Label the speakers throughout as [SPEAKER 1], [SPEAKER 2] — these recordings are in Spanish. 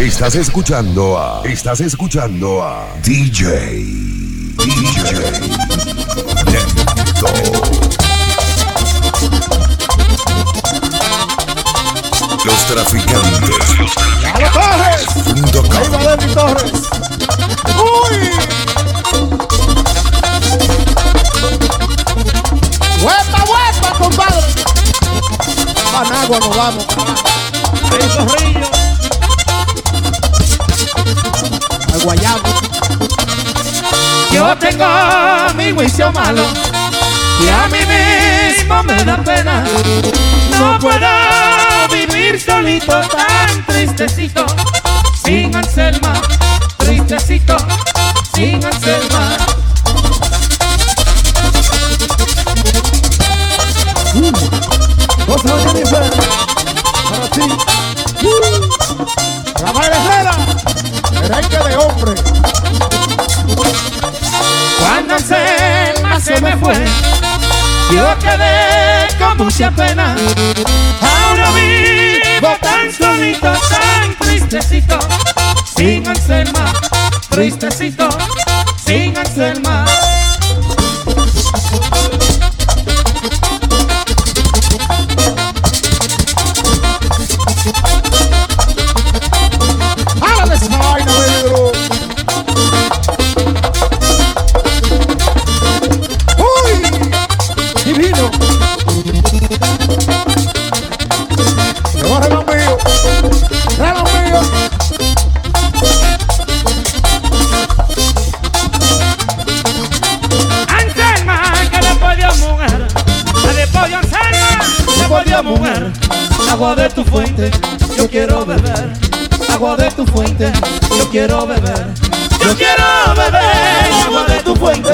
[SPEAKER 1] Estás escuchando a. Estás escuchando a. DJ. DJ. Neto. Los traficantes.
[SPEAKER 2] ¡Vamos, Torres!
[SPEAKER 1] Punto com.
[SPEAKER 2] ¡Ahí va Denny Torres! ¡Uy! ¡Huepa, huepa, compadre! Panagua nos vamos.
[SPEAKER 3] Ahí Zorrillo.
[SPEAKER 2] Al guayabo.
[SPEAKER 3] Yo tengo mi juicio malo y a mí mismo me da pena. No puedo vivir solito tan tristecito sin Anselma, tristecito sin Anselma.
[SPEAKER 2] Para ti. Rafael Herrera. Merengue de hombre.
[SPEAKER 3] Cuando Anselma se me fue, yo quedé con mucha pena. Agua de tu fuente, yo quiero beber. Agua de tu fuente, yo quiero beber. Yo quiero beber agua de tu fuente.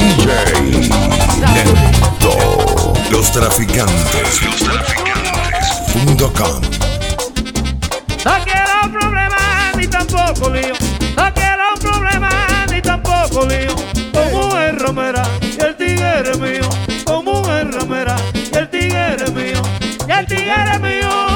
[SPEAKER 1] DJ Neto. Los traficantes. Los traficantes.com.
[SPEAKER 3] No quiero problemas ni tampoco lío. No quiero problemas ni tampoco lío. Como es Romera y el tigre mío. Como es Romera y el tigre mío. Y el tigre mío.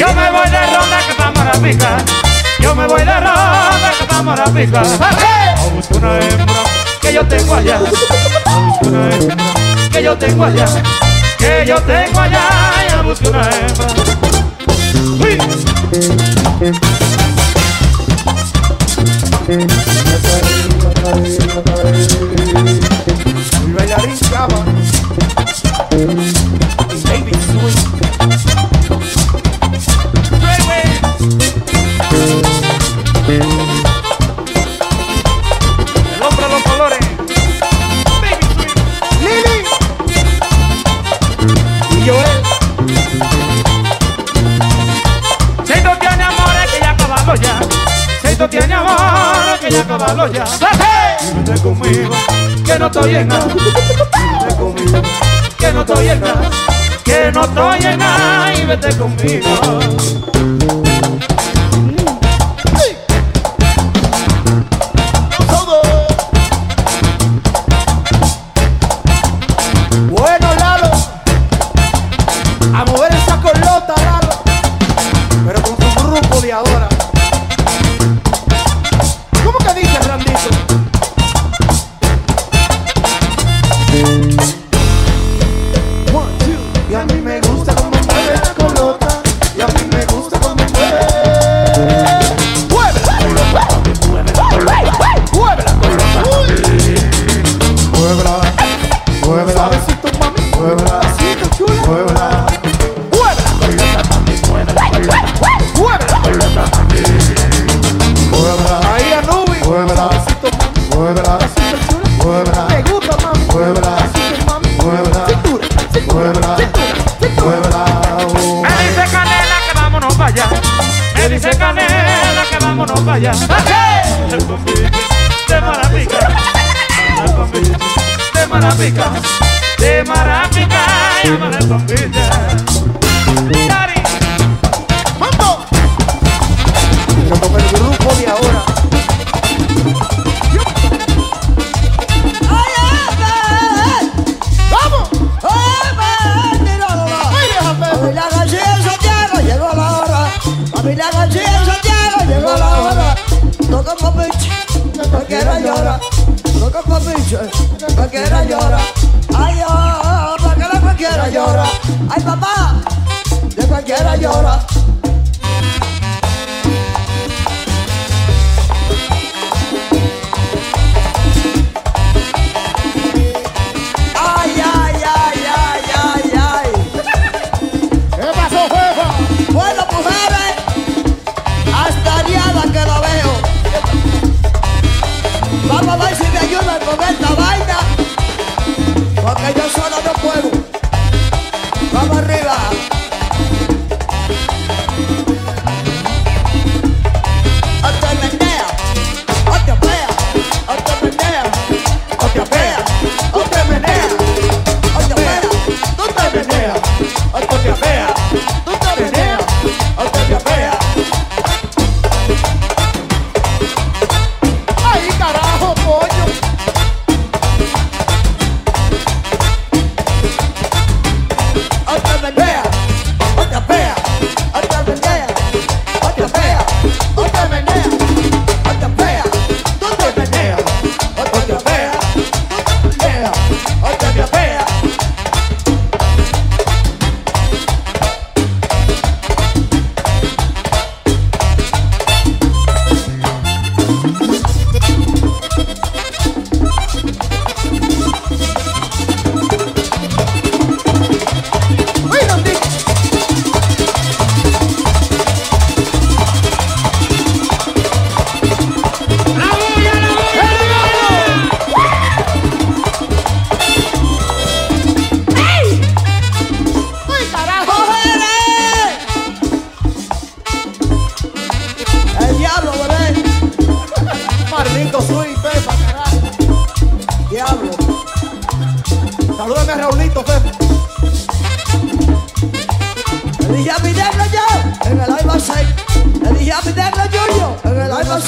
[SPEAKER 3] Yo me voy de ronda que estamos a pica. Yo me voy de ronda que estamos a pica.
[SPEAKER 2] A buscar una hembra que yo tengo allá. A buscar una hembra que yo tengo allá. Que yo tengo allá y a buscar una hembra. ¡Uy! El bailarín. Que ya vete conmigo, que no estoy en nada. Vete conmigo, que no estoy en nada. Que no estoy en nada. Y vete conmigo. Allá. El convite de Marapica. El convite de Marapica. De Marapica.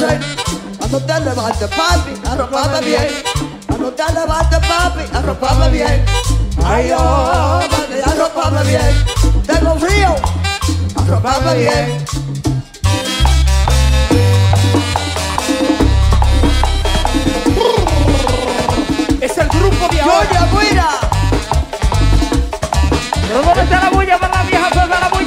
[SPEAKER 4] shake. Te levantes, papi, arropame bien. A no te levantes, papi, arropame bien.
[SPEAKER 5] Ay,
[SPEAKER 4] oh, papi, arropame bien. Tengo frío, arropame bien. Es el grupo de ahora. ¡Julia, mira! ¡Pero
[SPEAKER 5] dónde está
[SPEAKER 2] la bulla
[SPEAKER 4] para la vieja? ¡Suelta la
[SPEAKER 1] bulla!